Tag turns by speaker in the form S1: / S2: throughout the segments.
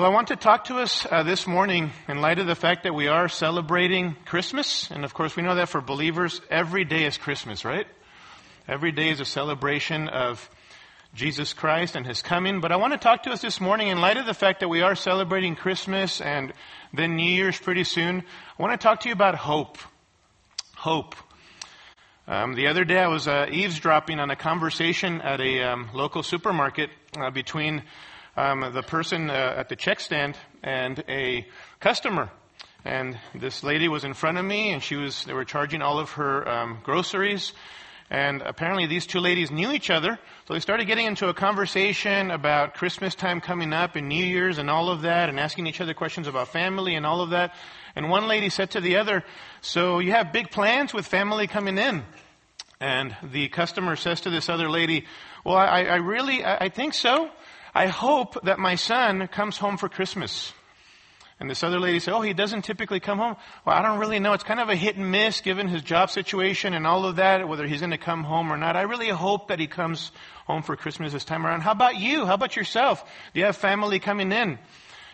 S1: Well, I want to talk to us uh, this morning in light of the fact that we are celebrating Christmas. And of course, we know that for believers, every day is Christmas, right? Every day is a celebration of Jesus Christ and His coming. But I want to talk to us this morning in light of the fact that we are celebrating Christmas and then New Year's pretty soon. I want to talk to you about hope. Hope. Um, the other day I was uh, eavesdropping on a conversation at a um, local supermarket uh, between um, the person uh, at the check stand and a customer. And this lady was in front of me, and she was. They were charging all of her um, groceries. And apparently, these two ladies knew each other, so they started getting into a conversation about Christmas time coming up and New Year's and all of that, and asking each other questions about family and all of that. And one lady said to the other, "So you have big plans with family coming in?" And the customer says to this other lady, "Well, I, I really, I, I think so." I hope that my son comes home for Christmas. And this other lady said, Oh, he doesn't typically come home. Well, I don't really know. It's kind of a hit and miss given his job situation and all of that, whether he's going to come home or not. I really hope that he comes home for Christmas this time around. How about you? How about yourself? Do you have family coming in?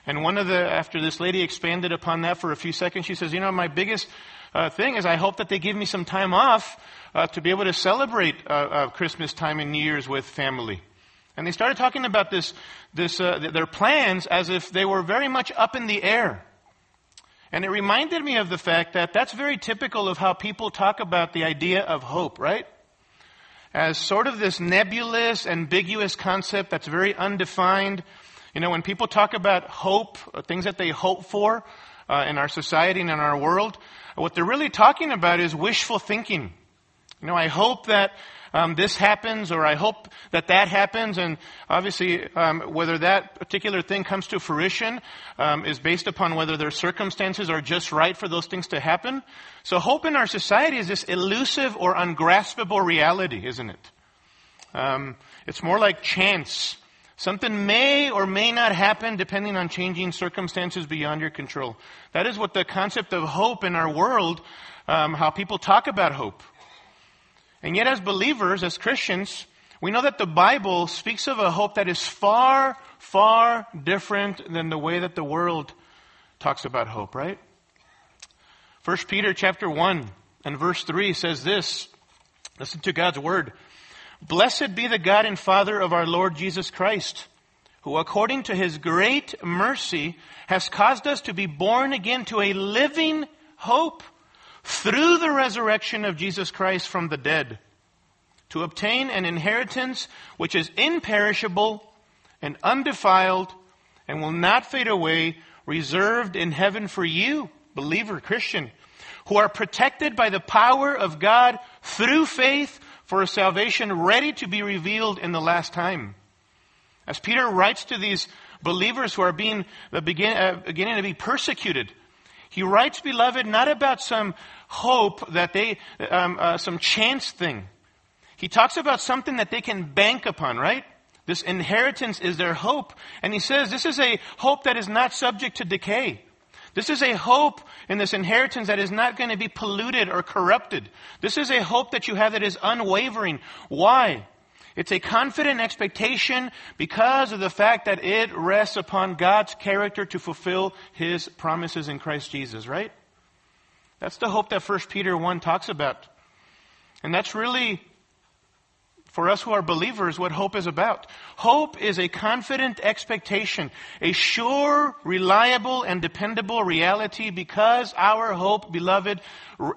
S1: And one of the, after this lady expanded upon that for a few seconds, she says, You know, my biggest uh, thing is I hope that they give me some time off uh, to be able to celebrate uh, uh Christmas time and New Year's with family. And they started talking about this, this, uh, their plans as if they were very much up in the air. And it reminded me of the fact that that's very typical of how people talk about the idea of hope, right? As sort of this nebulous, ambiguous concept that's very undefined. You know, when people talk about hope, uh, things that they hope for uh, in our society and in our world, what they're really talking about is wishful thinking. You know, I hope that um, this happens, or I hope that that happens. And obviously, um, whether that particular thing comes to fruition um, is based upon whether their circumstances are just right for those things to happen. So, hope in our society is this elusive or ungraspable reality, isn't it? Um, it's more like chance. Something may or may not happen depending on changing circumstances beyond your control. That is what the concept of hope in our world, um, how people talk about hope. And yet, as believers, as Christians, we know that the Bible speaks of a hope that is far, far different than the way that the world talks about hope, right? 1 Peter chapter 1 and verse 3 says this. Listen to God's word. Blessed be the God and Father of our Lord Jesus Christ, who according to his great mercy has caused us to be born again to a living hope through the resurrection of Jesus Christ from the dead, to obtain an inheritance which is imperishable and undefiled and will not fade away, reserved in heaven for you, believer, Christian, who are protected by the power of God through faith for a salvation ready to be revealed in the last time. As Peter writes to these believers who are being, uh, beginning to be persecuted, he writes, beloved, not about some hope that they, um, uh, some chance thing. He talks about something that they can bank upon, right? This inheritance is their hope. And he says this is a hope that is not subject to decay. This is a hope in this inheritance that is not going to be polluted or corrupted. This is a hope that you have that is unwavering. Why? It's a confident expectation because of the fact that it rests upon God's character to fulfill His promises in Christ Jesus, right? That's the hope that 1 Peter 1 talks about. And that's really, for us who are believers, what hope is about. Hope is a confident expectation, a sure, reliable, and dependable reality because our hope, beloved,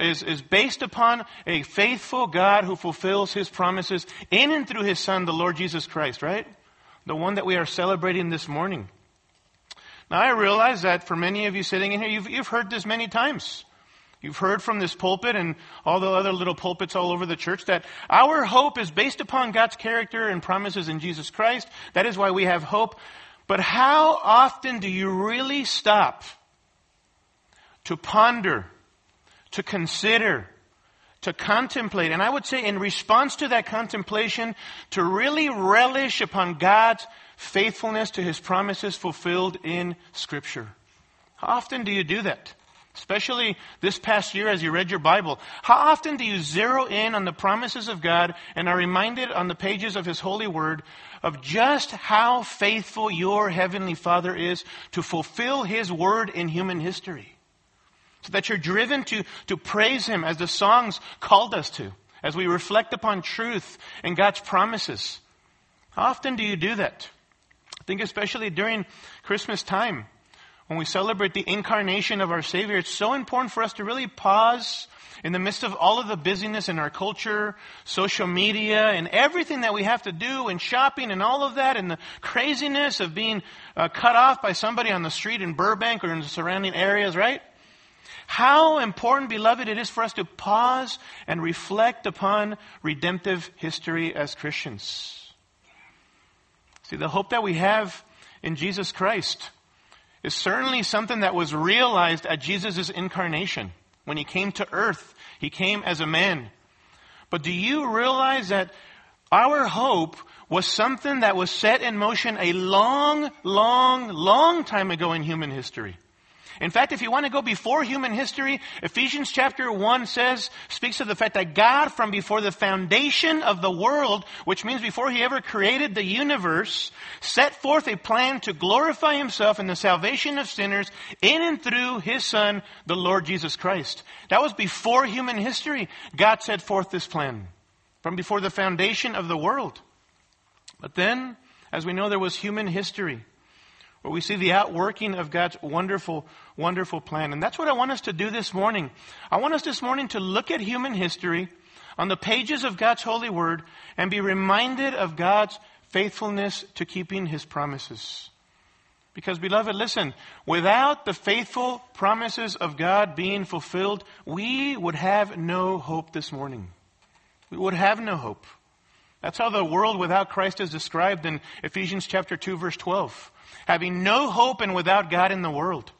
S1: is, is based upon a faithful God who fulfills his promises in and through his Son, the Lord Jesus Christ, right? The one that we are celebrating this morning. Now, I realize that for many of you sitting in here, you've, you've heard this many times. You've heard from this pulpit and all the other little pulpits all over the church that our hope is based upon God's character and promises in Jesus Christ. That is why we have hope. But how often do you really stop to ponder, to consider, to contemplate? And I would say in response to that contemplation, to really relish upon God's faithfulness to his promises fulfilled in Scripture. How often do you do that? Especially this past year as you read your Bible, how often do you zero in on the promises of God and are reminded on the pages of His holy word of just how faithful your Heavenly Father is to fulfill His word in human history? So that you're driven to, to praise Him as the songs called us to, as we reflect upon truth and God's promises. How often do you do that? I think especially during Christmas time when we celebrate the incarnation of our Savior, it's so important for us to really pause in the midst of all of the busyness in our culture, social media, and everything that we have to do, and shopping and all of that, and the craziness of being uh, cut off by somebody on the street in Burbank or in the surrounding areas, right? How important, beloved, it is for us to pause and reflect upon redemptive history as Christians. See, the hope that we have in Jesus Christ is certainly something that was realized at Jesus' incarnation. When he came to earth, he came as a man. But do you realize that our hope was something that was set in motion a long, long, long time ago in human history? In fact, if you want to go before human history, Ephesians chapter 1 says, speaks of the fact that God from before the foundation of the world, which means before he ever created the universe, set forth a plan to glorify himself in the salvation of sinners in and through his son, the Lord Jesus Christ. That was before human history. God set forth this plan from before the foundation of the world. But then, as we know, there was human history where we see the outworking of God's wonderful, wonderful plan. And that's what I want us to do this morning. I want us this morning to look at human history on the pages of God's holy word and be reminded of God's faithfulness to keeping his promises. Because, beloved, listen, without the faithful promises of God being fulfilled, we would have no hope this morning. We would have no hope. That's how the world without Christ is described in Ephesians chapter 2 verse 12 having no hope and without God in the world.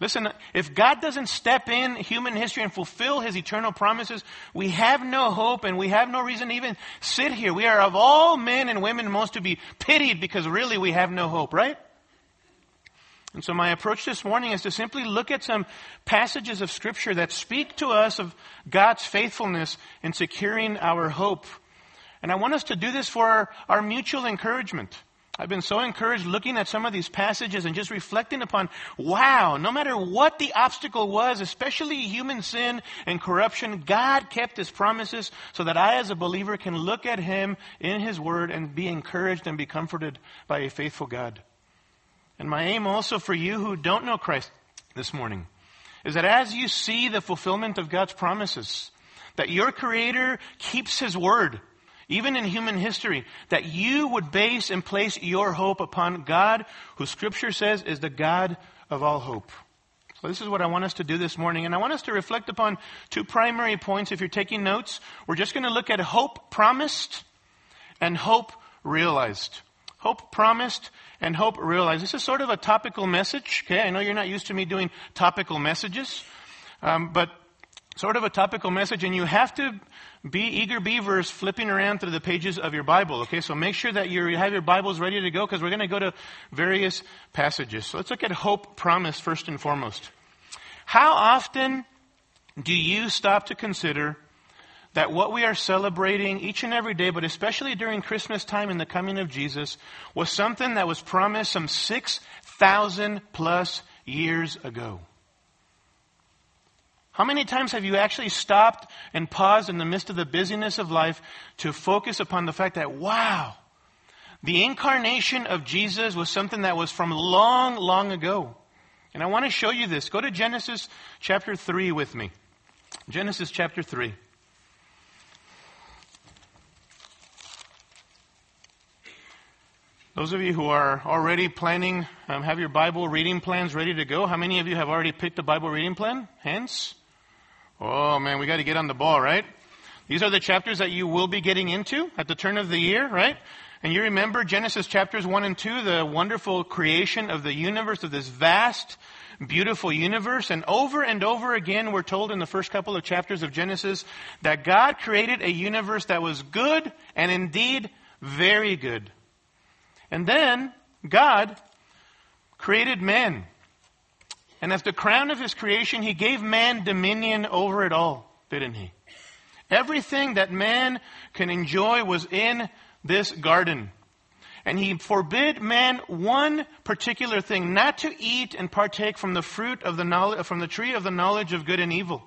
S1: Listen, if God doesn't step in human history and fulfill his eternal promises, we have no hope and we have no reason to even sit here. We are of all men and women most to be pitied because really we have no hope, right? And so my approach this morning is to simply look at some passages of scripture that speak to us of God's faithfulness in securing our hope. And I want us to do this for our, our mutual encouragement. I've been so encouraged looking at some of these passages and just reflecting upon, wow, no matter what the obstacle was, especially human sin and corruption, God kept his promises so that I as a believer can look at him in his word and be encouraged and be comforted by a faithful God. And my aim also for you who don't know Christ this morning is that as you see the fulfillment of God's promises, that your creator keeps his word even in human history, that you would base and place your hope upon God, who Scripture says is the God of all hope. So this is what I want us to do this morning. And I want us to reflect upon two primary points. If you're taking notes, we're just going to look at hope promised and hope realized. Hope promised and hope realized. This is sort of a topical message. Okay, I know you're not used to me doing topical messages, um, but sort of a topical message, and you have to be eager beavers flipping around through the pages of your Bible. Okay, so make sure that you have your Bibles ready to go because we're going to go to various passages. So let's look at hope promise first and foremost. How often do you stop to consider that what we are celebrating each and every day, but especially during Christmas time and the coming of Jesus, was something that was promised some 6,000 plus years ago? How many times have you actually stopped and paused in the midst of the busyness of life to focus upon the fact that, wow, the incarnation of Jesus was something that was from long, long ago. And I want to show you this. Go to Genesis chapter 3 with me. Genesis chapter 3. Those of you who are already planning, um, have your Bible reading plans ready to go. How many of you have already picked a Bible reading plan? Hands? Oh man, we got to get on the ball, right? These are the chapters that you will be getting into at the turn of the year, right? And you remember Genesis chapters 1 and 2, the wonderful creation of the universe, of this vast, beautiful universe. And over and over again, we're told in the first couple of chapters of Genesis that God created a universe that was good and indeed very good. And then God created man. And as the crown of his creation, he gave man dominion over it all, didn't he? Everything that man can enjoy was in this garden. And he forbid man one particular thing, not to eat and partake from the fruit of the knowledge, from the tree of the knowledge of good and evil.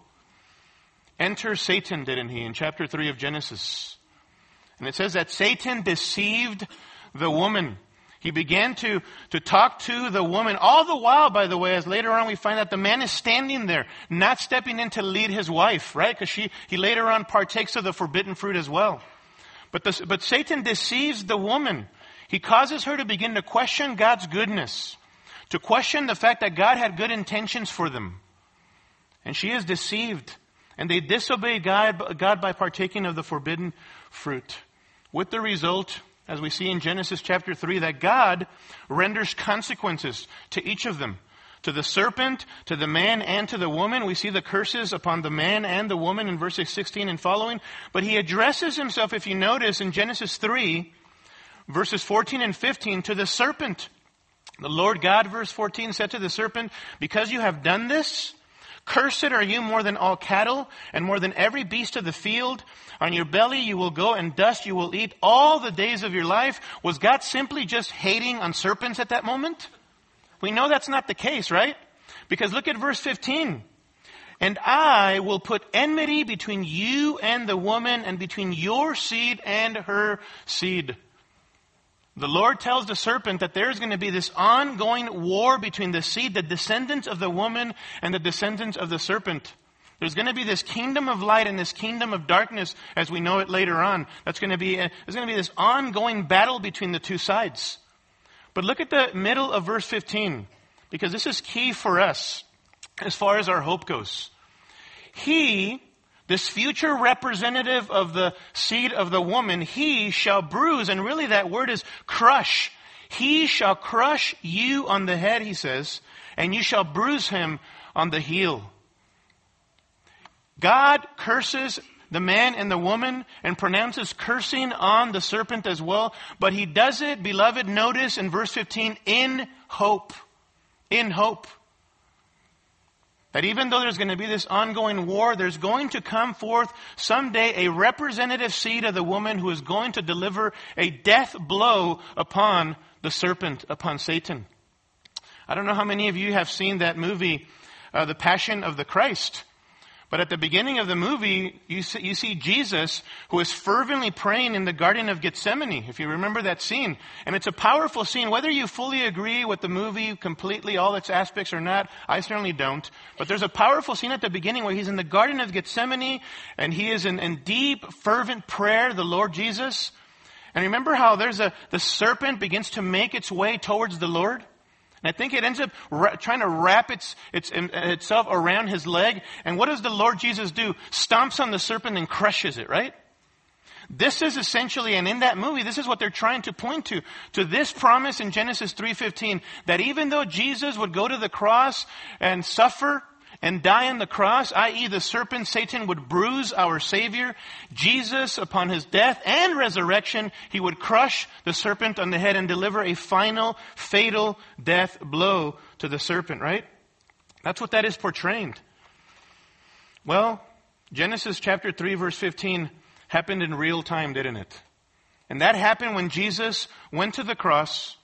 S1: Enter Satan, didn't he, in chapter 3 of Genesis. And it says that Satan deceived the woman. He began to, to talk to the woman. All the while, by the way, as later on we find that the man is standing there, not stepping in to lead his wife, right? Because she, he later on partakes of the forbidden fruit as well. But, the, but Satan deceives the woman. He causes her to begin to question God's goodness, to question the fact that God had good intentions for them. And she is deceived. And they disobey God, God by partaking of the forbidden fruit. With the result, as we see in Genesis chapter 3, that God renders consequences to each of them. To the serpent, to the man, and to the woman. We see the curses upon the man and the woman in verses 16 and following. But he addresses himself, if you notice, in Genesis 3, verses 14 and 15 to the serpent. The Lord God, verse 14, said to the serpent, Because you have done this, cursed are you more than all cattle and more than every beast of the field. On your belly you will go and dust you will eat all the days of your life. Was God simply just hating on serpents at that moment? We know that's not the case, right? Because look at verse 15. And I will put enmity between you and the woman and between your seed and her seed. The Lord tells the serpent that there's going to be this ongoing war between the seed, the descendants of the woman, and the descendants of the serpent. There's going to be this kingdom of light and this kingdom of darkness as we know it later on. That's going to be, there's going to be this ongoing battle between the two sides. But look at the middle of verse 15, because this is key for us as far as our hope goes. He this future representative of the seed of the woman, he shall bruise, and really that word is crush. He shall crush you on the head, he says, and you shall bruise him on the heel. God curses the man and the woman and pronounces cursing on the serpent as well, but he does it, beloved, notice in verse 15, in hope. In hope. That even though there's going to be this ongoing war, there's going to come forth someday a representative seed of the woman who is going to deliver a death blow upon the serpent, upon Satan. I don't know how many of you have seen that movie, uh, The Passion of the Christ. But at the beginning of the movie, you see, you see, Jesus who is fervently praying in the Garden of Gethsemane, if you remember that scene. And it's a powerful scene. Whether you fully agree with the movie completely, all its aspects or not, I certainly don't. But there's a powerful scene at the beginning where he's in the Garden of Gethsemane and he is in, in deep, fervent prayer, the Lord Jesus. And remember how there's a, the serpent begins to make its way towards the Lord? And I think it ends up ra- trying to wrap its, its, itself around his leg. And what does the Lord Jesus do? Stomps on the serpent and crushes it, right? This is essentially, and in that movie, this is what they're trying to point to, to this promise in Genesis 3.15, that even though Jesus would go to the cross and suffer and die on the cross, i.e. the serpent Satan would bruise our Savior. Jesus, upon his death and resurrection, he would crush the serpent on the head and deliver a final, fatal death blow to the serpent, right? That's what that is portraying. Well, Genesis chapter 3 verse 15 happened in real time, didn't it? And that happened when Jesus went to the cross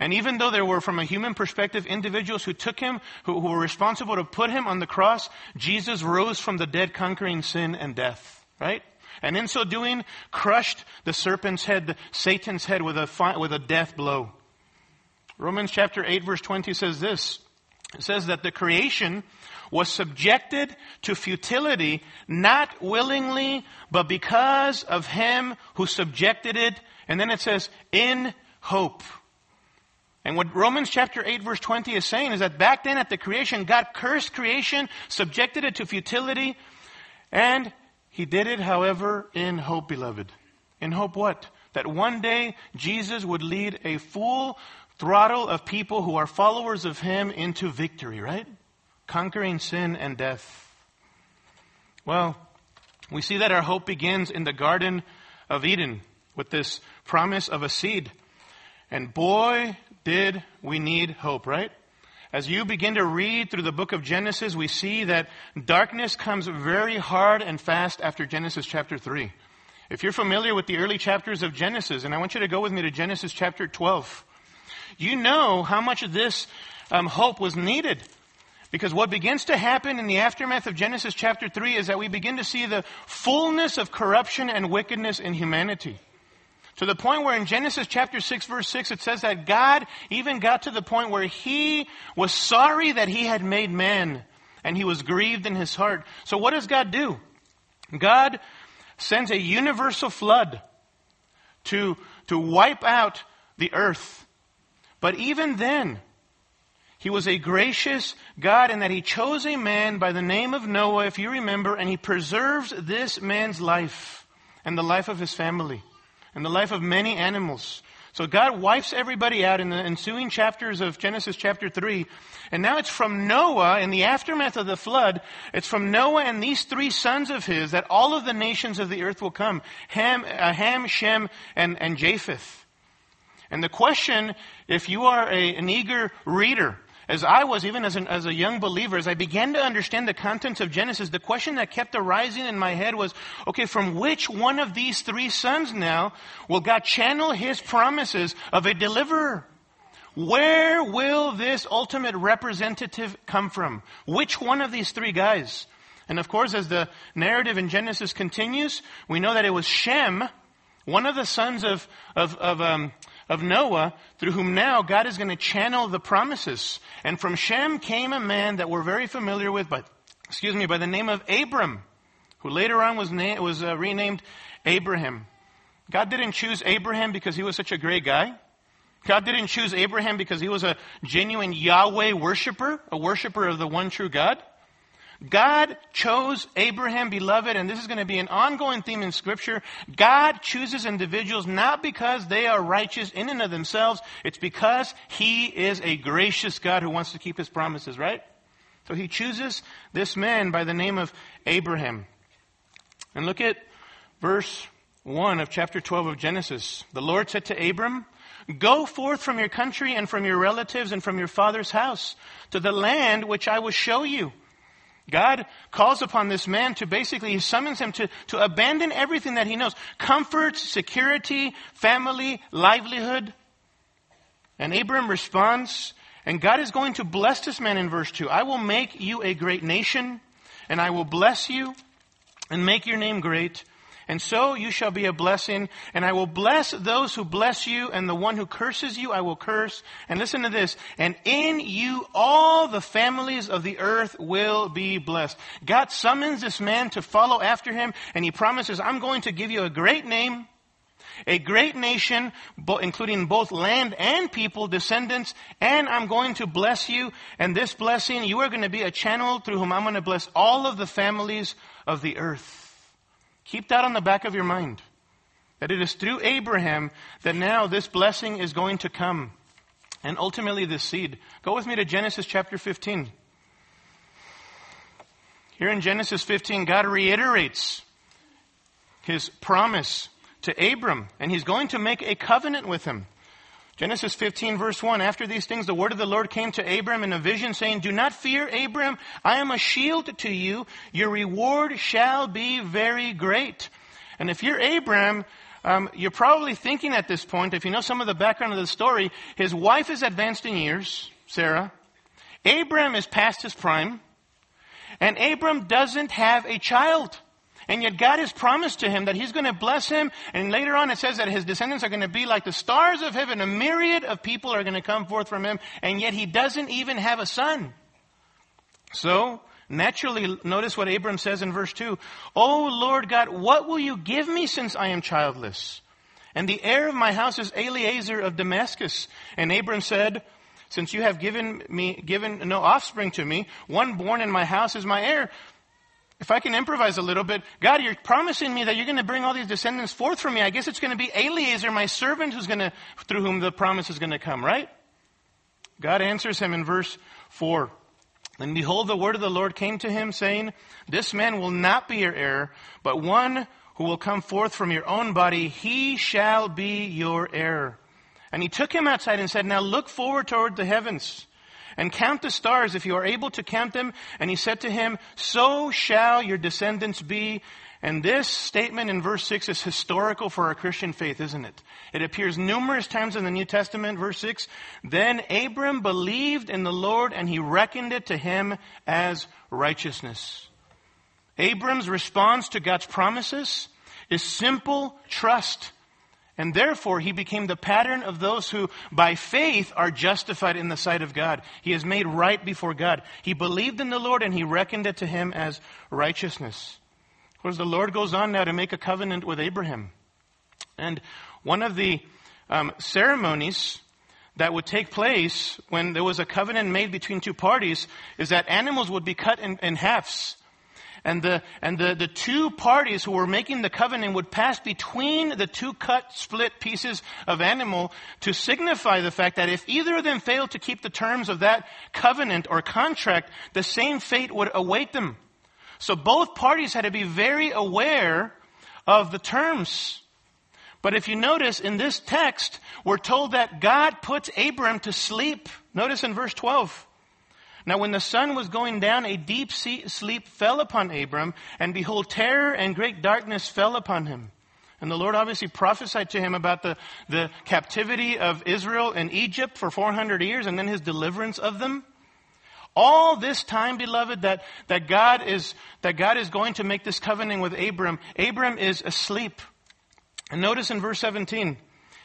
S1: and even though there were, from a human perspective, individuals who took him, who, who, were responsible to put him on the cross, Jesus rose from the dead, conquering sin and death. Right? And in so doing, crushed the serpent's head, Satan's head, with a, with a death blow. Romans chapter 8, verse 20 says this. It says that the creation was subjected to futility, not willingly, but because of him who subjected it. And then it says, in hope. And what Romans chapter 8 verse 20 is saying is that back then at the creation, God cursed creation, subjected it to futility, and He did it, however, in hope, beloved. In hope what? That one day Jesus would lead a full throttle of people who are followers of Him into victory, right? Conquering sin and death. Well, we see that our hope begins in the Garden of Eden with this promise of a seed. And boy, did we need hope, right? as you begin to read through the book of Genesis, we see that darkness comes very hard and fast after Genesis chapter 3. If you're familiar with the early chapters of Genesis, and I want you to go with me to Genesis chapter 12, you know how much of this um, hope was needed. Because what begins to happen in the aftermath of Genesis chapter 3 is that we begin to see the fullness of corruption and wickedness in humanity. To the point where in Genesis chapter 6 verse 6 it says that God even got to the point where he was sorry that he had made man and he was grieved in his heart. So what does God do? God sends a universal flood to, to wipe out the earth. But even then, he was a gracious God in that he chose a man by the name of Noah, if you remember, and he preserves this man's life and the life of his family and the life of many animals. So God wipes everybody out in the ensuing chapters of Genesis chapter 3. And now it's from Noah, in the aftermath of the flood, it's from Noah and these three sons of his that all of the nations of the earth will come. Ham, uh, Ham Shem, and, and Japheth. And the question, if you are a, an eager reader, as I was, even as, an, as a young believer, as I began to understand the contents of Genesis, the question that kept arising in my head was, okay, from which one of these three sons now will God channel his promises of a deliverer? Where will this ultimate representative come from? Which one of these three guys? And of course, as the narrative in Genesis continues, we know that it was Shem, one of the sons of, of, of um, of Noah, through whom now God is going to channel the promises. And from Shem came a man that we're very familiar with, but excuse me, by the name of Abram, who later on was, na- was uh, renamed Abraham. God didn't choose Abraham because he was such a great guy. God didn't choose Abraham because he was a genuine Yahweh worshiper, a worshiper of the one true God. God chose Abraham, beloved, and this is going to be an ongoing theme in scripture. God chooses individuals not because they are righteous in and of themselves. It's because he is a gracious God who wants to keep his promises, right? So he chooses this man by the name of Abraham. And look at verse 1 of chapter 12 of Genesis. The Lord said to Abram, Go forth from your country and from your relatives and from your father's house to the land which I will show you. God calls upon this man to basically, he summons him to, to abandon everything that he knows. Comfort, security, family, livelihood. And Abram responds, and God is going to bless this man in verse 2. I will make you a great nation, and I will bless you and make your name great. And so you shall be a blessing, and I will bless those who bless you, and the one who curses you I will curse. And listen to this, and in you all the families of the earth will be blessed. God summons this man to follow after him, and he promises, I'm going to give you a great name, a great nation, including both land and people, descendants, and I'm going to bless you. And this blessing, you are going to be a channel through whom I'm going to bless all of the families of the earth. Keep that on the back of your mind. That it is through Abraham that now this blessing is going to come. And ultimately this seed. Go with me to Genesis chapter 15. Here in Genesis 15, God reiterates his promise to Abram, and he's going to make a covenant with him. Genesis 15 verse 1, after these things the word of the Lord came to Abram in a vision saying, Do not fear, Abram, I am a shield to you. Your reward shall be very great. And if you're Abram, um, you're probably thinking at this point, if you know some of the background of the story, his wife is advanced in years, Sarah. Abram is past his prime. And Abram doesn't have a child. And yet God has promised to him that he's going to bless him. And later on it says that his descendants are going to be like the stars of heaven. A myriad of people are going to come forth from him. And yet he doesn't even have a son. So, naturally, notice what Abram says in verse 2. Oh Lord God, what will you give me since I am childless? And the heir of my house is Eliezer of Damascus. And Abram said, since you have given me, given no offspring to me, one born in my house is my heir. If I can improvise a little bit, God, you're promising me that you're going to bring all these descendants forth from me. I guess it's going to be Eliezer, my servant, who's going to, through whom the promise is going to come, right? God answers him in verse 4. And behold, the word of the Lord came to him, saying, This man will not be your heir, but one who will come forth from your own body, he shall be your heir. And he took him outside and said, Now look forward toward the heavens and count the stars if you are able to count them. And he said to him, so shall your descendants be. And this statement in verse 6 is historical for our Christian faith, isn't it? It appears numerous times in the New Testament, verse 6. Then Abram believed in the Lord and he reckoned it to him as righteousness. Abram's response to God's promises is simple trust. And therefore, he became the pattern of those who, by faith, are justified in the sight of God. He is made right before God. He believed in the Lord and he reckoned it to him as righteousness. Of course, the Lord goes on now to make a covenant with Abraham. And one of the um, ceremonies that would take place when there was a covenant made between two parties is that animals would be cut in, in halves and the, and the, the two parties who were making the covenant would pass between the two cut, split pieces of animal to signify the fact that if either of them failed to keep the terms of that covenant or contract, the same fate would await them. So both parties had to be very aware of the terms. But if you notice in this text, we're told that God puts Abram to sleep. Notice in verse 12. Now when the sun was going down, a deep sleep fell upon Abram, and behold, terror and great darkness fell upon him. And the Lord obviously prophesied to him about the, the captivity of Israel in Egypt for 400 years and then his deliverance of them. All this time, beloved, that, that God is, that God is going to make this covenant with Abram, Abram is asleep. And notice in verse 17,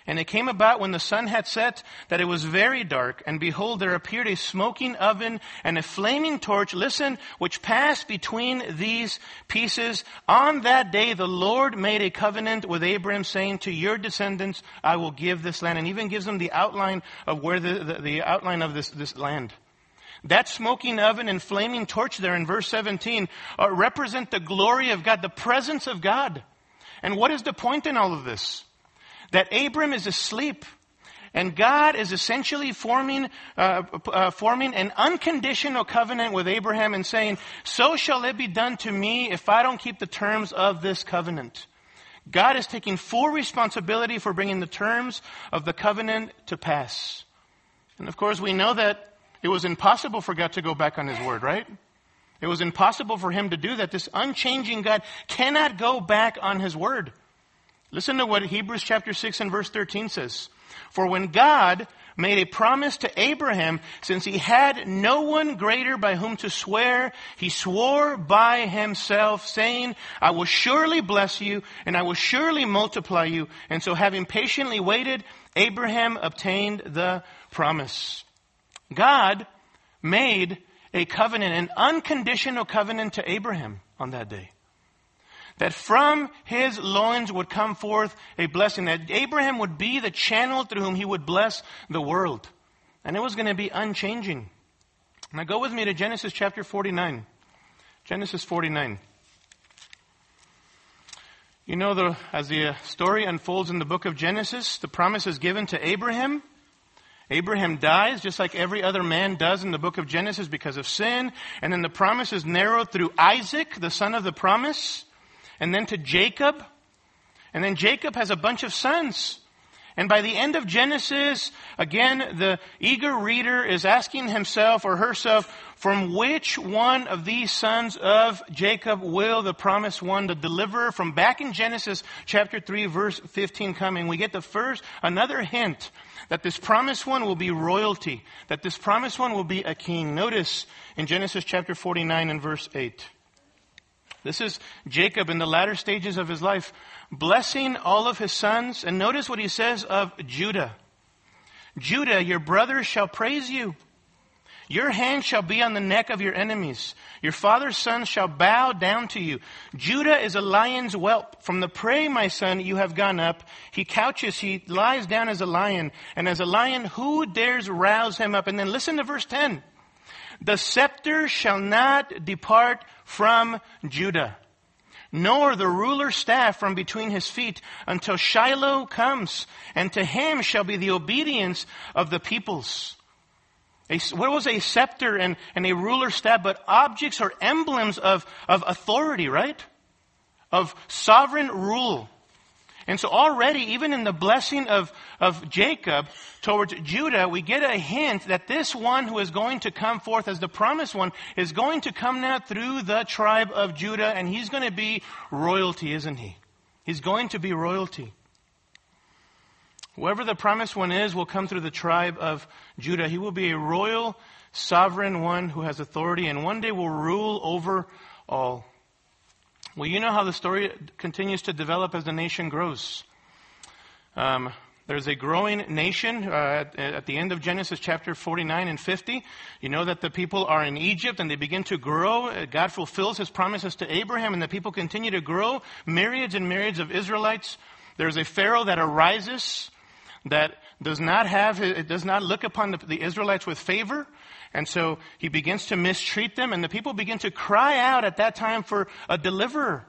S1: and it came about when the sun had set that it was very dark, and behold, there appeared a smoking oven and a flaming torch, listen, which passed between these pieces. On that day, the Lord made a covenant with Abraham, saying, To your descendants I will give this land, and even gives them the outline of where the, the, the outline of this, this land. That smoking oven and flaming torch there in verse 17 uh, represent the glory of God, the presence of God. And what is the point in all of this? That Abram is asleep and God is essentially forming, uh, uh, forming an unconditional covenant with Abraham and saying, so shall it be done to me if I don't keep the terms of this covenant. God is taking full responsibility for bringing the terms of the covenant to pass. And of course, we know that it was impossible for God to go back on his word, right? It was impossible for him to do that. This unchanging God cannot go back on his word. Listen to what Hebrews chapter 6 and verse 13 says. For when God made a promise to Abraham, since he had no one greater by whom to swear, he swore by himself, saying, I will surely bless you, and I will surely multiply you. And so having patiently waited, Abraham obtained the promise. God made a covenant, an unconditional covenant to Abraham on that day that from his loins would come forth a blessing, that Abraham would be the channel through whom he would bless the world. And it was going to be unchanging. Now go with me to Genesis chapter 49. Genesis 49. You know, the, as the uh, story unfolds in the book of Genesis, the promise is given to Abraham. Abraham dies just like every other man does in the book of Genesis because of sin. And then the promise is narrowed through Isaac, the son of the promise and then to Jacob. And then Jacob has a bunch of sons. And by the end of Genesis, again, the eager reader is asking himself or herself, from which one of these sons of Jacob will the promised one, the deliverer from back in Genesis chapter 3 verse 15 coming? We get the first, another hint that this promised one will be royalty, that this promised one will be a king. Notice in Genesis chapter 49 and verse 8. This is Jacob in the latter stages of his life, blessing all of his sons. And notice what he says of Judah. Judah, your brothers shall praise you. Your hand shall be on the neck of your enemies. Your father's sons shall bow down to you. Judah is a lion's whelp. From the prey, my son, you have gone up. He couches, he lies down as a lion. And as a lion, who dares rouse him up? And then listen to verse 10. The scepter shall not depart from Judah, nor the ruler's staff from between his feet until Shiloh comes, and to him shall be the obedience of the peoples. A, what was a scepter and, and a ruler's staff but objects or emblems of, of authority, right? Of sovereign rule. And so already, even in the blessing of, of Jacob towards Judah, we get a hint that this one who is going to come forth as the promised one is going to come now through the tribe of Judah, and he's going to be royalty, isn't he? He's going to be royalty. Whoever the promised one is will come through the tribe of Judah. He will be a royal, sovereign one who has authority and one day will rule over all. Well, you know how the story continues to develop as the nation grows. Um, there's a growing nation uh, at, at, the end of Genesis chapter 49 and 50. You know that the people are in Egypt and they begin to grow. Uh, God fulfills his promises to Abraham and the people continue to grow. Myriads and myriads of Israelites. There's a Pharaoh that arises that does not have, it does not look upon the, the Israelites with favor. And so he begins to mistreat them and the people begin to cry out at that time for a deliverer.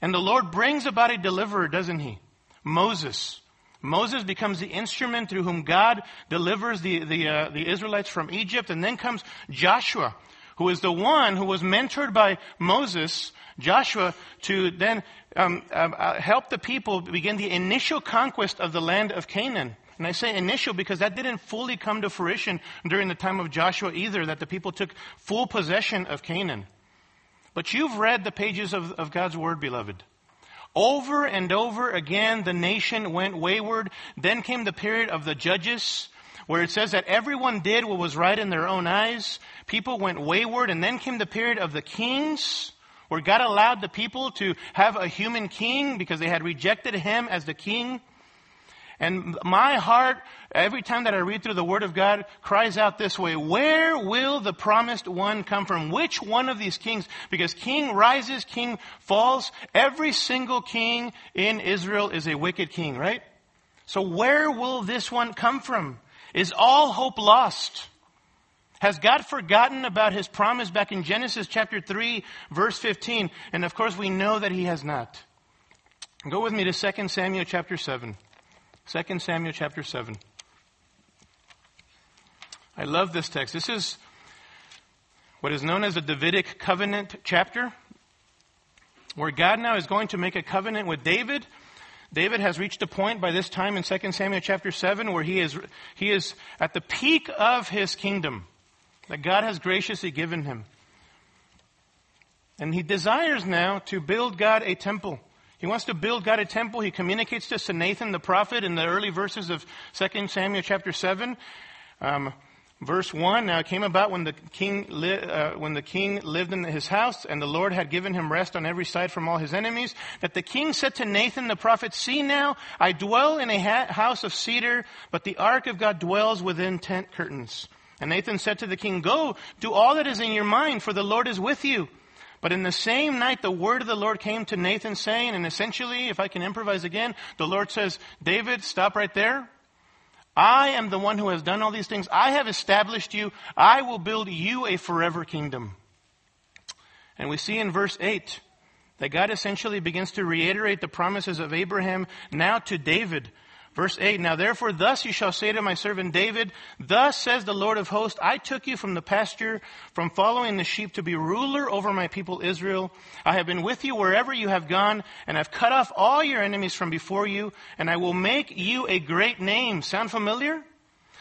S1: And the Lord brings about a deliverer, doesn't he? Moses. Moses becomes the instrument through whom God delivers the, the, uh, the Israelites from Egypt. And then comes Joshua, who is the one who was mentored by Moses, Joshua, to then um, uh, uh, help the people begin the initial conquest of the land of Canaan. And I say initial because that didn't fully come to fruition during the time of Joshua either, that the people took full possession of Canaan. But you've read the pages of, of God's Word, beloved. Over and over again, the nation went wayward. Then came the period of the judges, where it says that everyone did what was right in their own eyes. People went wayward. And then came the period of the kings, where God allowed the people to have a human king because they had rejected him as the king. And my heart, every time that I read through the Word of God, cries out this way, where will the promised one come from? Which one of these kings? Because king rises, king falls. Every single king in Israel is a wicked king, right? So where will this one come from? Is all hope lost? Has God forgotten about his promise back in Genesis chapter 3 verse 15? And of course we know that he has not. Go with me to 2 Samuel chapter 7. 2 Samuel chapter 7. I love this text. This is what is known as the Davidic covenant chapter, where God now is going to make a covenant with David. David has reached a point by this time in 2 Samuel chapter 7 where he is, he is at the peak of his kingdom that God has graciously given him. And he desires now to build God a temple. He wants to build God a temple. He communicates this to Nathan the prophet in the early verses of 2 Samuel chapter 7. Um, verse 1, now it came about when the, king li- uh, when the king lived in his house and the Lord had given him rest on every side from all his enemies, that the king said to Nathan the prophet, See now, I dwell in a ha- house of cedar, but the ark of God dwells within tent curtains. And Nathan said to the king, Go, do all that is in your mind, for the Lord is with you. But in the same night, the word of the Lord came to Nathan saying, and essentially, if I can improvise again, the Lord says, David, stop right there. I am the one who has done all these things. I have established you. I will build you a forever kingdom. And we see in verse 8 that God essentially begins to reiterate the promises of Abraham now to David Verse 8, Now therefore thus you shall say to my servant David, Thus says the Lord of hosts, I took you from the pasture, from following the sheep to be ruler over my people Israel. I have been with you wherever you have gone, and I've cut off all your enemies from before you, and I will make you a great name. Sound familiar?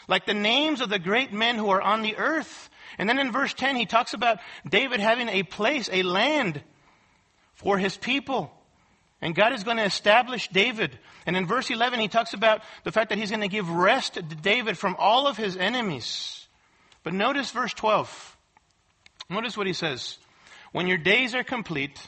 S1: Like the names of the great men who are on the earth. And then in verse 10, he talks about David having a place, a land for his people. And God is going to establish David. And in verse 11, he talks about the fact that he's going to give rest to David from all of his enemies. But notice verse 12. Notice what he says. When your days are complete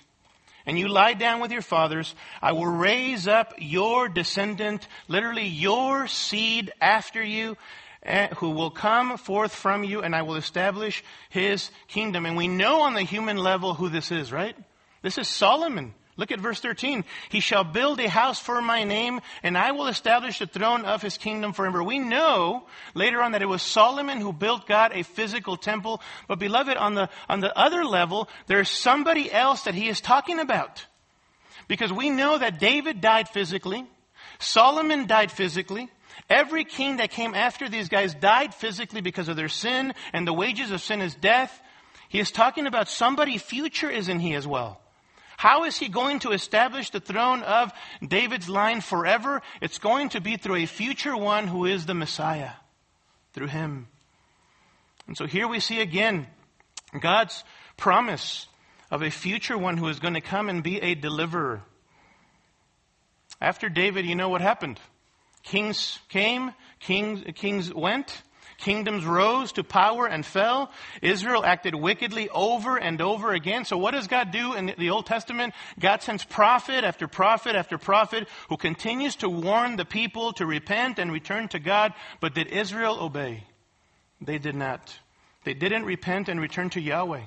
S1: and you lie down with your fathers, I will raise up your descendant, literally your seed after you, eh, who will come forth from you, and I will establish his kingdom. And we know on the human level who this is, right? This is Solomon. Look at verse 13. He shall build a house for my name, and I will establish the throne of his kingdom forever. We know later on that it was Solomon who built God a physical temple. But beloved, on the, on the other level, there's somebody else that he is talking about. Because we know that David died physically. Solomon died physically. Every king that came after these guys died physically because of their sin, and the wages of sin is death. He is talking about somebody future, isn't he, as well? How is he going to establish the throne of David's line forever? It's going to be through a future one who is the Messiah, through him. And so here we see again God's promise of a future one who is going to come and be a deliverer. After David, you know what happened? Kings came, kings, kings went, kingdoms rose to power and fell. Israel acted wickedly over and over again. So what does God do in the Old Testament? God sends prophet after prophet after prophet who continues to warn the people to repent and return to God. But did Israel obey? They did not. They didn't repent and return to Yahweh.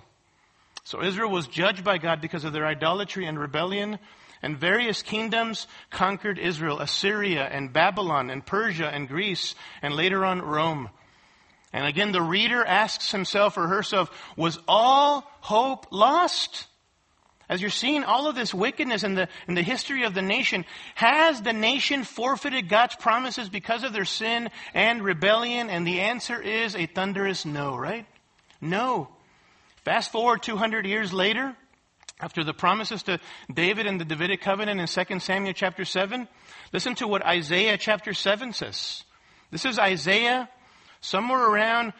S1: So Israel was judged by God because of their idolatry and rebellion. And various kingdoms conquered Israel Assyria and Babylon and Persia and Greece and later on Rome. And again, the reader asks himself or herself, was all hope lost? As you're seeing all of this wickedness in the, in the history of the nation, has the nation forfeited God's promises because of their sin and rebellion? And the answer is a thunderous no, right? No. Fast forward 200 years later, after the promises to David and the Davidic covenant in 2 Samuel chapter 7, listen to what Isaiah chapter 7 says. This is Isaiah somewhere around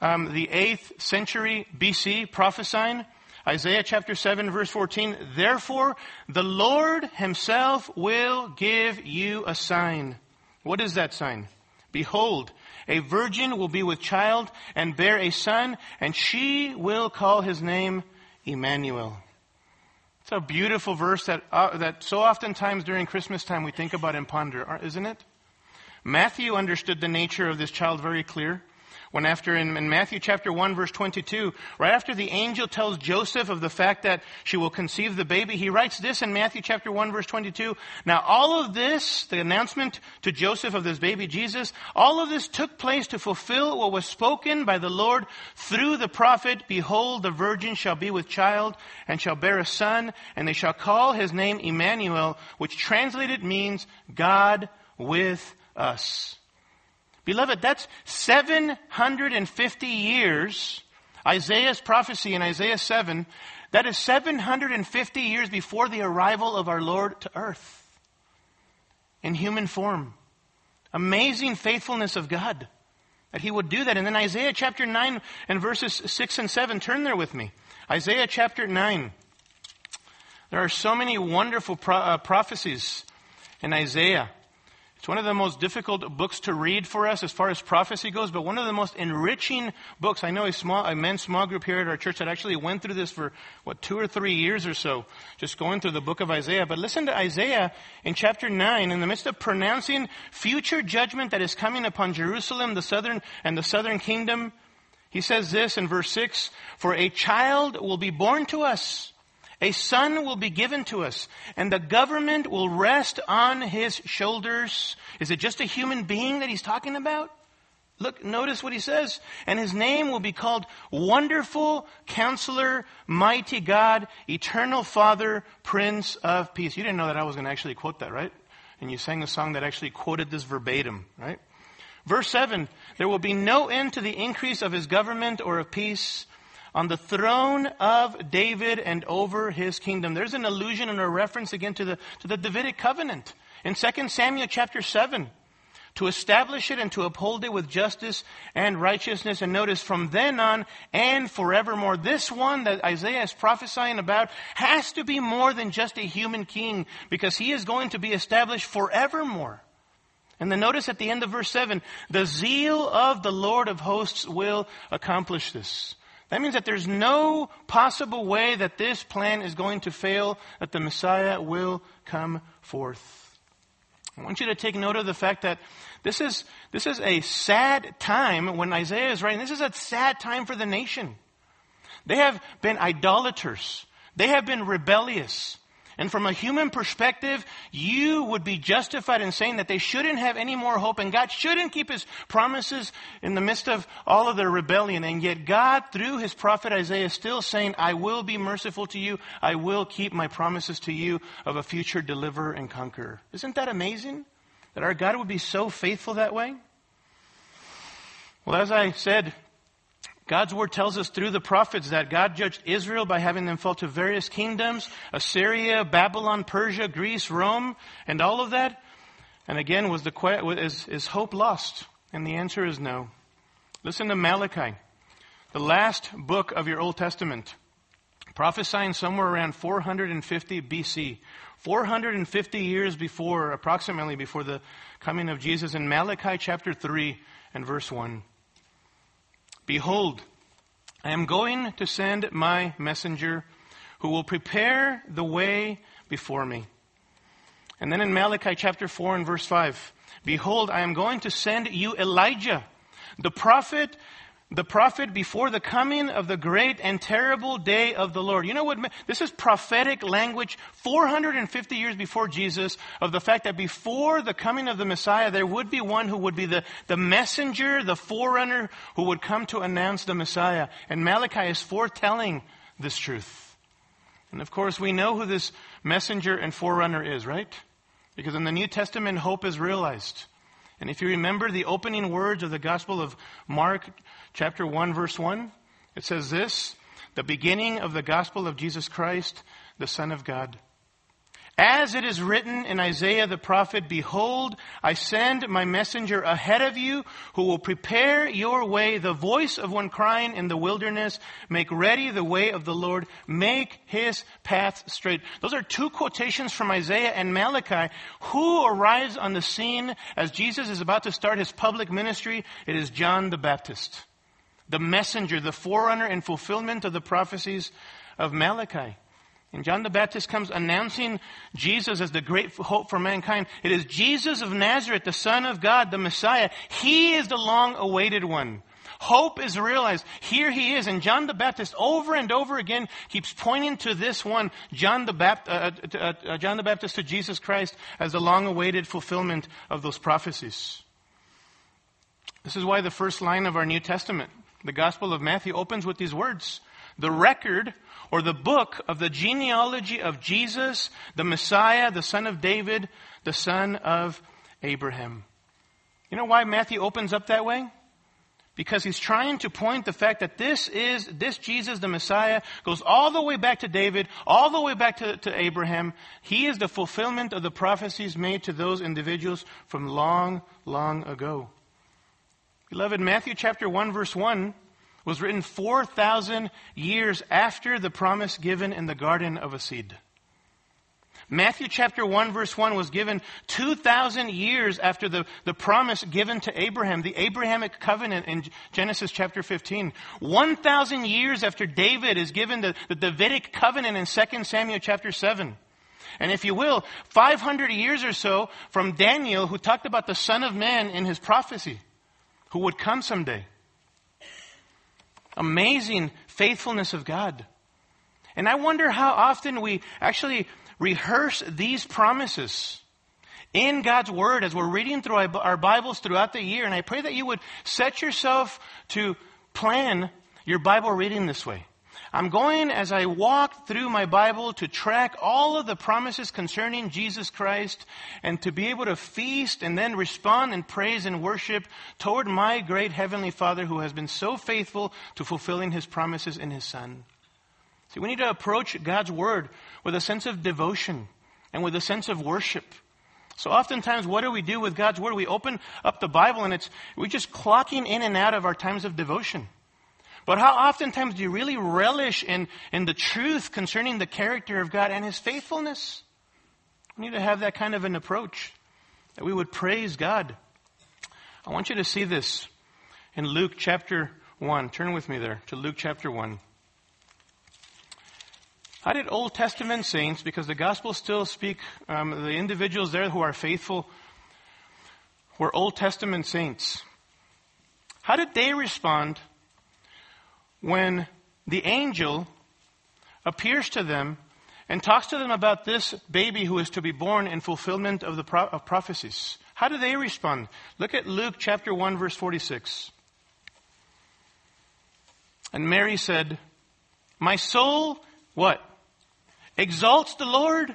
S1: um, the 8th century BC prophesying. Isaiah chapter 7 verse 14, therefore the Lord himself will give you a sign. What is that sign? Behold, a virgin will be with child and bear a son, and she will call his name Emmanuel. It's a beautiful verse that, uh, that so oftentimes during Christmas time we think about and ponder, isn't it? Matthew understood the nature of this child very clear. When after in, in, Matthew chapter 1 verse 22, right after the angel tells Joseph of the fact that she will conceive the baby, he writes this in Matthew chapter 1 verse 22. Now all of this, the announcement to Joseph of this baby Jesus, all of this took place to fulfill what was spoken by the Lord through the prophet, behold the virgin shall be with child and shall bear a son and they shall call his name Emmanuel, which translated means God with us. Beloved, that's 750 years. Isaiah's prophecy in Isaiah 7, that is 750 years before the arrival of our Lord to earth in human form. Amazing faithfulness of God that he would do that. And then Isaiah chapter 9 and verses 6 and 7, turn there with me. Isaiah chapter 9. There are so many wonderful pro- uh, prophecies in Isaiah. It's one of the most difficult books to read for us as far as prophecy goes, but one of the most enriching books. I know a small, a men's small group here at our church that actually went through this for, what, two or three years or so, just going through the book of Isaiah. But listen to Isaiah in chapter 9, in the midst of pronouncing future judgment that is coming upon Jerusalem, the southern, and the southern kingdom. He says this in verse 6, For a child will be born to us a son will be given to us, and the government will rest on his shoulders. Is it just a human being that he's talking about? Look, notice what he says. And his name will be called Wonderful Counselor, Mighty God, Eternal Father, Prince of Peace. You didn't know that I was going to actually quote that, right? And you sang a song that actually quoted this verbatim, right? Verse 7 There will be no end to the increase of his government or of peace on the throne of David and over his kingdom. There's an allusion and a reference again to the, to the Davidic covenant in 2 Samuel chapter 7 to establish it and to uphold it with justice and righteousness. And notice from then on and forevermore, this one that Isaiah is prophesying about has to be more than just a human king because he is going to be established forevermore. And then notice at the end of verse 7, the zeal of the Lord of hosts will accomplish this. That means that there's no possible way that this plan is going to fail, that the Messiah will come forth. I want you to take note of the fact that this is, this is a sad time when Isaiah is writing. This is a sad time for the nation. They have been idolaters. They have been rebellious. And from a human perspective, you would be justified in saying that they shouldn't have any more hope and God shouldn't keep his promises in the midst of all of their rebellion. And yet God, through his prophet Isaiah, is still saying, I will be merciful to you. I will keep my promises to you of a future deliverer and conqueror. Isn't that amazing? That our God would be so faithful that way? Well, as I said, God's word tells us through the prophets that God judged Israel by having them fall to various kingdoms, Assyria, Babylon, Persia, Greece, Rome, and all of that. And again, was the, is, is hope lost? And the answer is no. Listen to Malachi, the last book of your Old Testament, prophesying somewhere around 450 BC. 450 years before, approximately before the coming of Jesus, in Malachi chapter 3 and verse 1. Behold, I am going to send my messenger who will prepare the way before me. And then in Malachi chapter 4 and verse 5, Behold, I am going to send you Elijah, the prophet the prophet before the coming of the great and terrible day of the Lord. You know what? This is prophetic language 450 years before Jesus of the fact that before the coming of the Messiah, there would be one who would be the, the messenger, the forerunner who would come to announce the Messiah. And Malachi is foretelling this truth. And of course, we know who this messenger and forerunner is, right? Because in the New Testament, hope is realized. And if you remember the opening words of the Gospel of Mark, chapter 1, verse 1, it says this the beginning of the Gospel of Jesus Christ, the Son of God. As it is written in Isaiah the prophet, Behold, I send my messenger ahead of you who will prepare your way, the voice of one crying in the wilderness, make ready the way of the Lord, make his path straight. Those are two quotations from Isaiah and Malachi. Who arrives on the scene as Jesus is about to start his public ministry? It is John the Baptist, the messenger, the forerunner and fulfillment of the prophecies of Malachi. And John the Baptist comes announcing Jesus as the great hope for mankind. It is Jesus of Nazareth, the Son of God, the Messiah. He is the long awaited one. Hope is realized. Here he is. And John the Baptist over and over again keeps pointing to this one, John the, Bap- uh, uh, uh, John the Baptist to Jesus Christ as the long awaited fulfillment of those prophecies. This is why the first line of our New Testament, the Gospel of Matthew, opens with these words. The record or the book of the genealogy of Jesus, the Messiah, the son of David, the son of Abraham. You know why Matthew opens up that way? Because he's trying to point the fact that this is, this Jesus, the Messiah, goes all the way back to David, all the way back to, to Abraham. He is the fulfillment of the prophecies made to those individuals from long, long ago. Beloved, Matthew chapter 1 verse 1 was written 4,000 years after the promise given in the Garden of a seed. Matthew chapter 1 verse 1 was given 2,000 years after the, the promise given to Abraham, the Abrahamic covenant in Genesis chapter 15. 1,000 years after David is given the, the Davidic covenant in 2 Samuel chapter 7. And if you will, 500 years or so from Daniel who talked about the Son of Man in his prophecy, who would come someday. Amazing faithfulness of God. And I wonder how often we actually rehearse these promises in God's Word as we're reading through our Bibles throughout the year. And I pray that you would set yourself to plan your Bible reading this way. I'm going as I walk through my Bible to track all of the promises concerning Jesus Christ and to be able to feast and then respond in praise and worship toward my great Heavenly Father who has been so faithful to fulfilling His promises in His Son. See, we need to approach God's Word with a sense of devotion and with a sense of worship. So oftentimes, what do we do with God's Word? We open up the Bible and it's, we're just clocking in and out of our times of devotion. But how oftentimes do you really relish in, in the truth concerning the character of God and His faithfulness? We need to have that kind of an approach, that we would praise God. I want you to see this in Luke chapter 1. Turn with me there to Luke chapter 1. How did Old Testament saints, because the Gospels still speak, um, the individuals there who are faithful were Old Testament saints. How did they respond when the angel appears to them and talks to them about this baby who is to be born in fulfillment of the pro- of prophecies. How do they respond? Look at Luke chapter 1 verse 46. And Mary said, My soul, what? Exalts the Lord.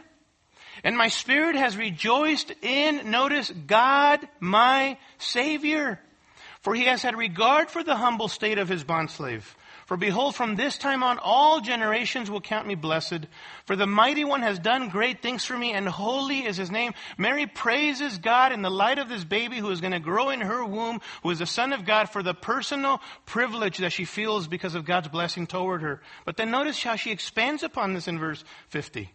S1: And my spirit has rejoiced in, notice, God, my Savior For he has had regard for the humble state of his bondslave. For behold, from this time on, all generations will count me blessed. For the mighty one has done great things for me, and holy is his name. Mary praises God in the light of this baby who is going to grow in her womb, who is the son of God, for the personal privilege that she feels because of God's blessing toward her. But then notice how she expands upon this in verse 50.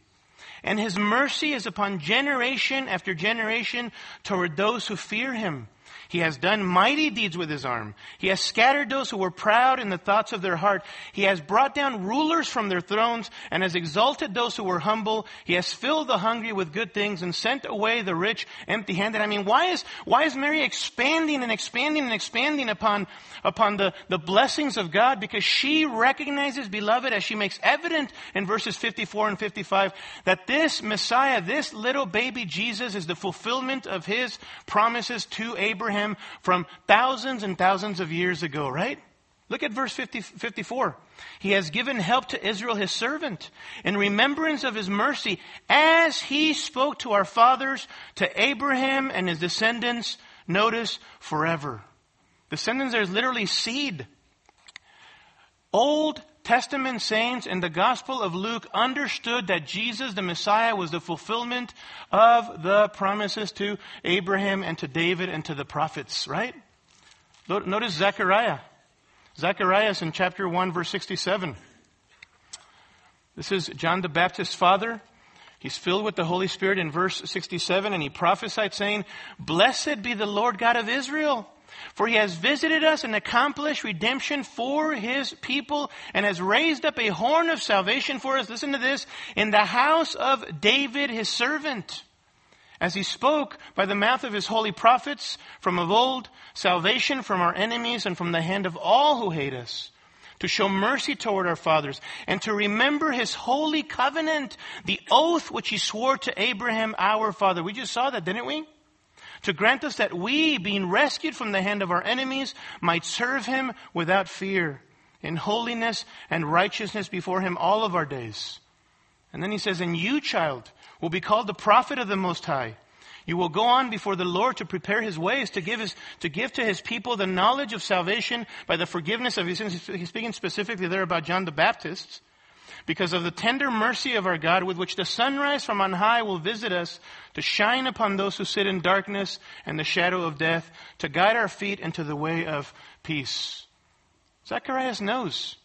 S1: And his mercy is upon generation after generation toward those who fear him. He has done mighty deeds with his arm. He has scattered those who were proud in the thoughts of their heart. He has brought down rulers from their thrones and has exalted those who were humble. He has filled the hungry with good things and sent away the rich empty handed. I mean, why is, why is Mary expanding and expanding and expanding upon, upon the, the blessings of God? Because she recognizes, beloved, as she makes evident in verses 54 and 55, that this Messiah, this little baby Jesus is the fulfillment of his promises to Abraham Abraham from thousands and thousands of years ago, right? Look at verse 50, 54. He has given help to Israel, his servant, in remembrance of his mercy, as he spoke to our fathers, to Abraham and his descendants, notice, forever. Descendants, there's literally seed. Old Testament saints in the Gospel of Luke understood that Jesus, the Messiah, was the fulfillment of the promises to Abraham and to David and to the prophets, right? Notice Zechariah. Zechariah in chapter 1, verse 67. This is John the Baptist's father. He's filled with the Holy Spirit in verse 67, and he prophesied, saying, Blessed be the Lord God of Israel for he has visited us and accomplished redemption for his people and has raised up a horn of salvation for us. Listen to this. In the house of David, his servant. As he spoke by the mouth of his holy prophets from of old, salvation from our enemies and from the hand of all who hate us to show mercy toward our fathers, and to remember his holy covenant, the oath which he swore to Abraham our father. We just saw that, didn't we? To grant us that we, being rescued from the hand of our enemies, might serve him without fear, in holiness and righteousness before him all of our days. And then he says, And you, child, will be called the prophet of the Most High. You will go on before the Lord to prepare his ways, to give, his, to give to his people the knowledge of salvation by the forgiveness of his sins. He's speaking specifically there about John the Baptist because of the tender mercy of our God with which the sunrise from on high will visit us to shine upon those who sit in darkness and the shadow of death, to guide our feet into the way of peace. Zacharias knows.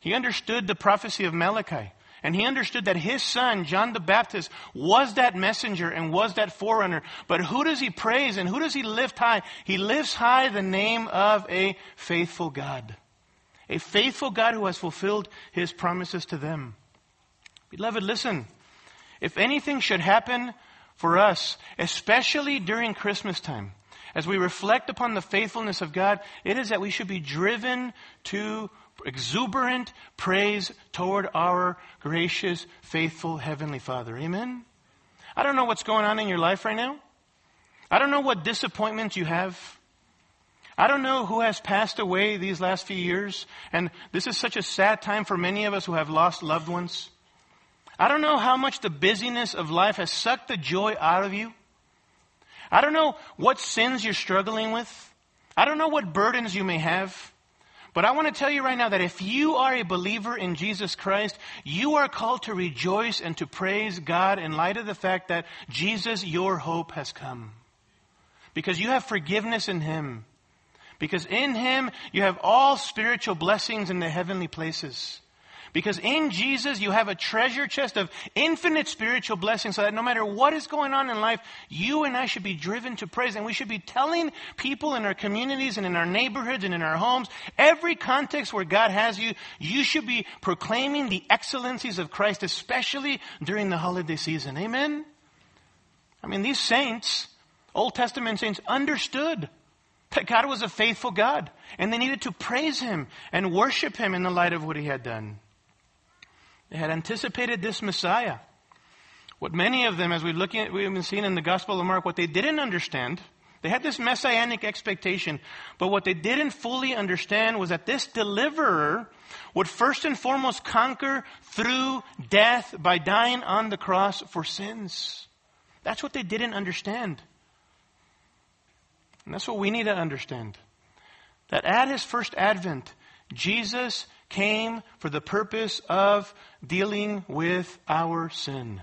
S1: He understood the prophecy of Malachi. And he understood that his son, John the Baptist, was that messenger and was that forerunner. But who does he praise and who does he lift high? He lifts high the name of a faithful God a faithful God who has fulfilled his promises to them. Beloved, listen. If anything should happen for us, especially during Christmas time, as we reflect upon the faithfulness of God, it is that we should be driven to exuberant praise toward our gracious, faithful Heavenly Father. Amen? I don't know what's going on in your life right now. I don't know what disappointments you have. I don't know who has passed away these last few years, and this is such a sad time for many of us who have lost loved ones. I don't know how much the busyness of life has sucked the joy out of you. I don't know what sins you're struggling with. I don't know what burdens you may have. But I want to tell you right now that if you are a believer in Jesus Christ, you are called to rejoice and to praise God in light of the fact that Jesus, your hope, has come. Because you have forgiveness in Him. Because in Him you have all spiritual blessings in the heavenly places. Because in Jesus you have a treasure chest of infinite spiritual blessings so that no matter what is going on in life, you and I should be driven to praise. And we should be telling people in our communities and in our neighborhoods and in our homes, every context where God has you, you should be proclaiming the excellencies of Christ, especially during the holiday season. Amen? I mean, these saints, Old Testament saints, understood that God was a faithful God, and they needed to praise Him and worship Him in the light of what He had done. They had anticipated this Messiah. What many of them, as we look at, we've been seeing in the Gospel of Mark, what they didn't understand, they had this messianic expectation, but what they didn't fully understand was that this deliverer would first and foremost conquer through death by dying on the cross for sins. That's what they didn't understand. And that's what we need to understand. that at his first advent, Jesus came for the purpose of dealing with our sin.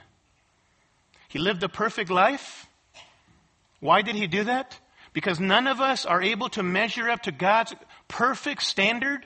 S1: He lived a perfect life. Why did he do that? Because none of us are able to measure up to God's perfect standard.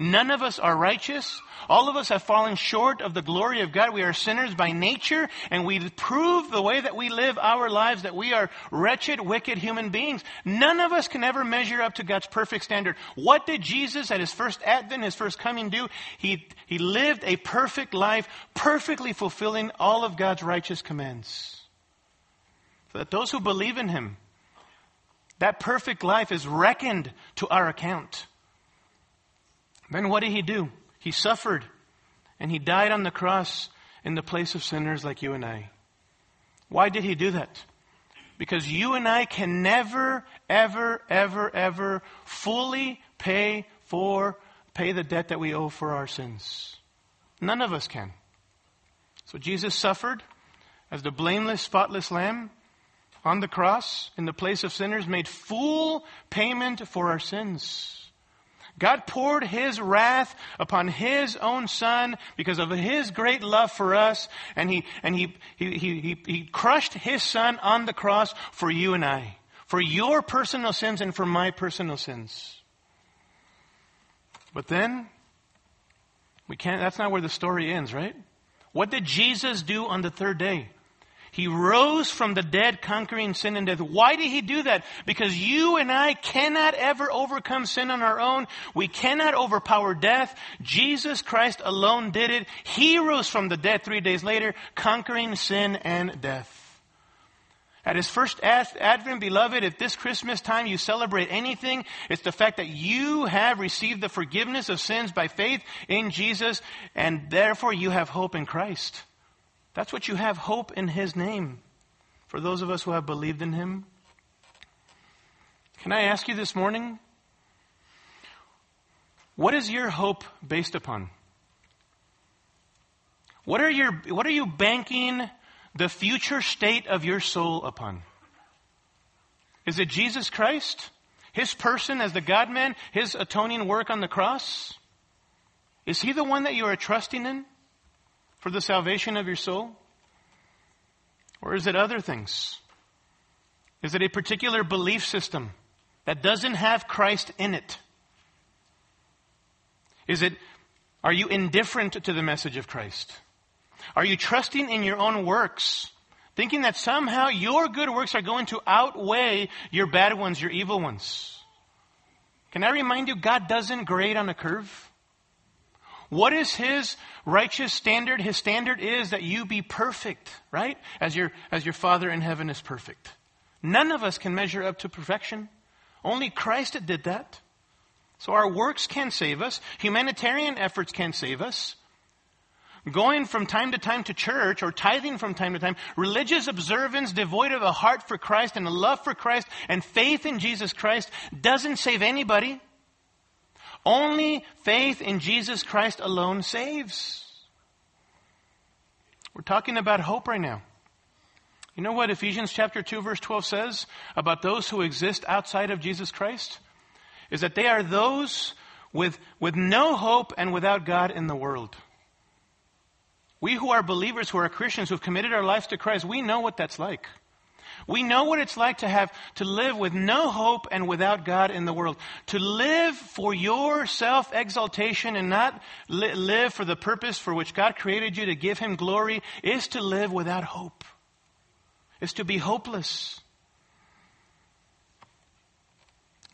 S1: None of us are righteous. All of us have fallen short of the glory of God. We are sinners by nature, and we prove the way that we live our lives that we are wretched, wicked human beings. None of us can ever measure up to God's perfect standard. What did Jesus at his first advent, his first coming do? He, he lived a perfect life, perfectly fulfilling all of God's righteous commands. So that those who believe in him, that perfect life is reckoned to our account. Then what did he do? He suffered and he died on the cross in the place of sinners like you and I. Why did he do that? Because you and I can never, ever, ever, ever fully pay for, pay the debt that we owe for our sins. None of us can. So Jesus suffered as the blameless, spotless lamb on the cross in the place of sinners, made full payment for our sins. God poured His wrath upon His own Son because of His great love for us, and He, and he, he, he, he, crushed His Son on the cross for you and I, for your personal sins and for my personal sins. But then, we can't, that's not where the story ends, right? What did Jesus do on the third day? He rose from the dead, conquering sin and death. Why did he do that? Because you and I cannot ever overcome sin on our own. We cannot overpower death. Jesus Christ alone did it. He rose from the dead three days later, conquering sin and death. At his first advent, beloved, if this Christmas time you celebrate anything, it's the fact that you have received the forgiveness of sins by faith in Jesus, and therefore you have hope in Christ. That's what you have hope in His name for those of us who have believed in Him. Can I ask you this morning? What is your hope based upon? What are, your, what are you banking the future state of your soul upon? Is it Jesus Christ? His person as the God man? His atoning work on the cross? Is He the one that you are trusting in? For the salvation of your soul? Or is it other things? Is it a particular belief system that doesn't have Christ in it? Is it, are you indifferent to the message of Christ? Are you trusting in your own works, thinking that somehow your good works are going to outweigh your bad ones, your evil ones? Can I remind you, God doesn't grade on a curve. What is his righteous standard? His standard is that you be perfect, right? As your, as your Father in heaven is perfect. None of us can measure up to perfection. Only Christ did that. So our works can save us. Humanitarian efforts can save us. Going from time to time to church or tithing from time to time, religious observance devoid of a heart for Christ and a love for Christ and faith in Jesus Christ doesn't save anybody. Only faith in Jesus Christ alone saves. We're talking about hope right now. You know what Ephesians chapter 2 verse 12 says about those who exist outside of Jesus Christ? Is that they are those with, with no hope and without God in the world. We who are believers, who are Christians, who have committed our lives to Christ, we know what that's like. We know what it's like to have, to live with no hope and without God in the world. To live for your self-exaltation and not li- live for the purpose for which God created you to give Him glory is to live without hope. Is to be hopeless.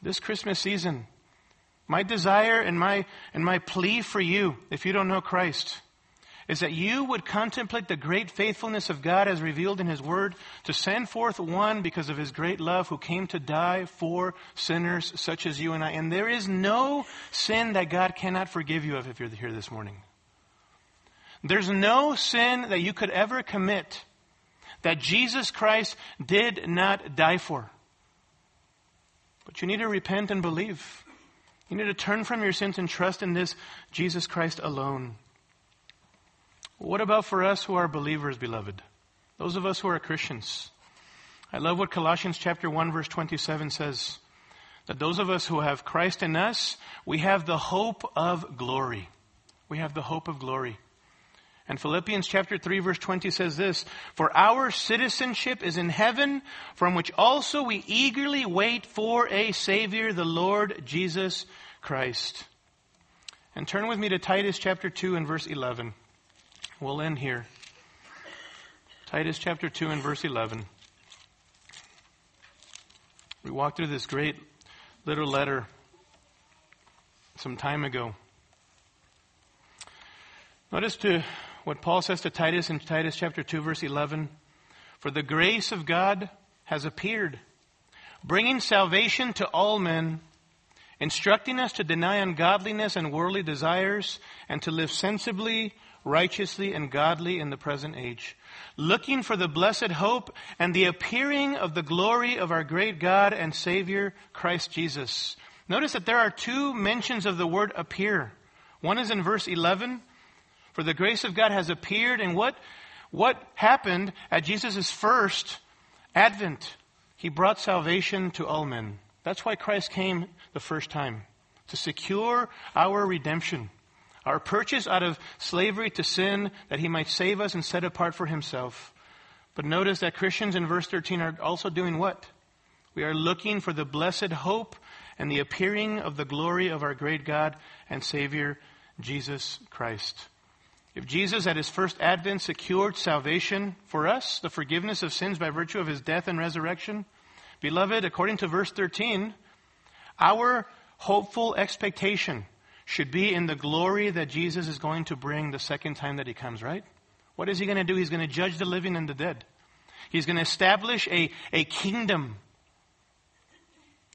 S1: This Christmas season, my desire and my, and my plea for you, if you don't know Christ, is that you would contemplate the great faithfulness of God as revealed in His Word to send forth one because of His great love who came to die for sinners such as you and I. And there is no sin that God cannot forgive you of if you're here this morning. There's no sin that you could ever commit that Jesus Christ did not die for. But you need to repent and believe. You need to turn from your sins and trust in this Jesus Christ alone. What about for us who are believers, beloved? Those of us who are Christians. I love what Colossians chapter 1 verse 27 says. that those of us who have Christ in us, we have the hope of glory. We have the hope of glory. And Philippians chapter 3 verse 20 says this, For our citizenship is in heaven, from which also we eagerly wait for a Savior, the Lord Jesus Christ. And turn with me to Titus chapter 2 and verse 11. We'll end here. Titus chapter 2 and verse 11. We walked through this great little letter some time ago. Notice to what Paul says to Titus in Titus chapter 2 verse 11. For the grace of God has appeared, bringing salvation to all men, instructing us to deny ungodliness and worldly desires, and to live sensibly, righteously, and godly in the present age, looking for the blessed hope and the appearing of the glory of our great God and Savior, Christ Jesus. Notice that there are two mentions of the word appear. One is in verse 11, for the grace of God has appeared. And what, what happened at Jesus' first advent? He brought salvation to all men. That's why Christ came the first time, to secure our redemption, our purchase out of slavery to sin, that he might save us and set apart for himself. But notice that Christians in verse 13 are also doing what? We are looking for the blessed hope and the appearing of the glory of our great God and Savior, Jesus Christ. If Jesus at his first advent secured salvation for us, the forgiveness of sins by virtue of his death and resurrection, beloved, according to verse 13, our hopeful expectation should be in the glory that Jesus is going to bring the second time that he comes, right? What is he going to do? He's going to judge the living and the dead. He's going to establish a, a kingdom.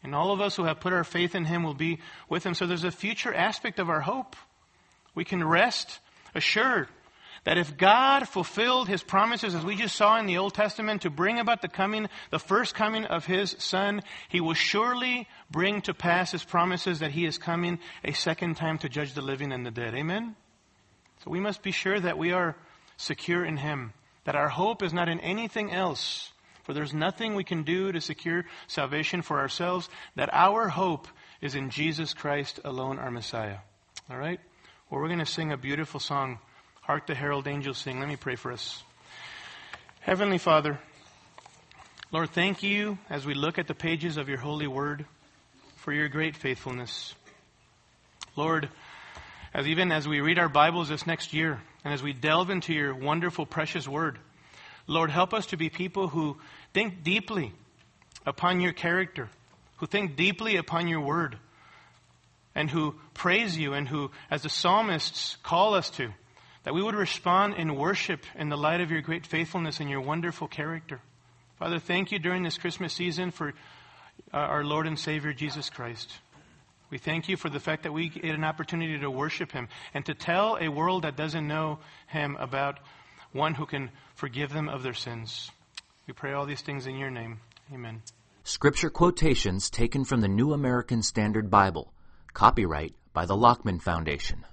S1: And all of us who have put our faith in him will be with him. So there's a future aspect of our hope. We can rest assured that if God fulfilled his promises, as we just saw in the Old Testament, to bring about the coming, the first coming of his son, he will surely bring to pass his promises that he is coming a second time to judge the living and the dead. Amen? So we must be sure that we are secure in him, that our hope is not in anything else, for there's nothing we can do to secure salvation for ourselves, that our hope is in Jesus Christ alone, our Messiah. All right? Well, we're going to sing a beautiful song, Hark the Herald Angels Sing. Let me pray for us. Heavenly Father, Lord, thank you as we look at the pages of your holy word for your great faithfulness. Lord, as even as we read our Bibles this next year and as we delve into your wonderful, precious word, Lord, help us to be people who think deeply upon your character, who think deeply upon your word and who praise you and who, as the psalmists call us to, that we would respond in worship in the light of your great faithfulness and your wonderful character. Father, thank you during this Christmas season for uh, our Lord and Savior Jesus Christ. We thank you for the fact that we get an opportunity to worship him and to tell a world that doesn't know him about one who can forgive them of their sins. We pray all these things in your name. Amen.
S2: Scripture quotations taken from the New American Standard Bible. Copyright by the Lockman Foundation.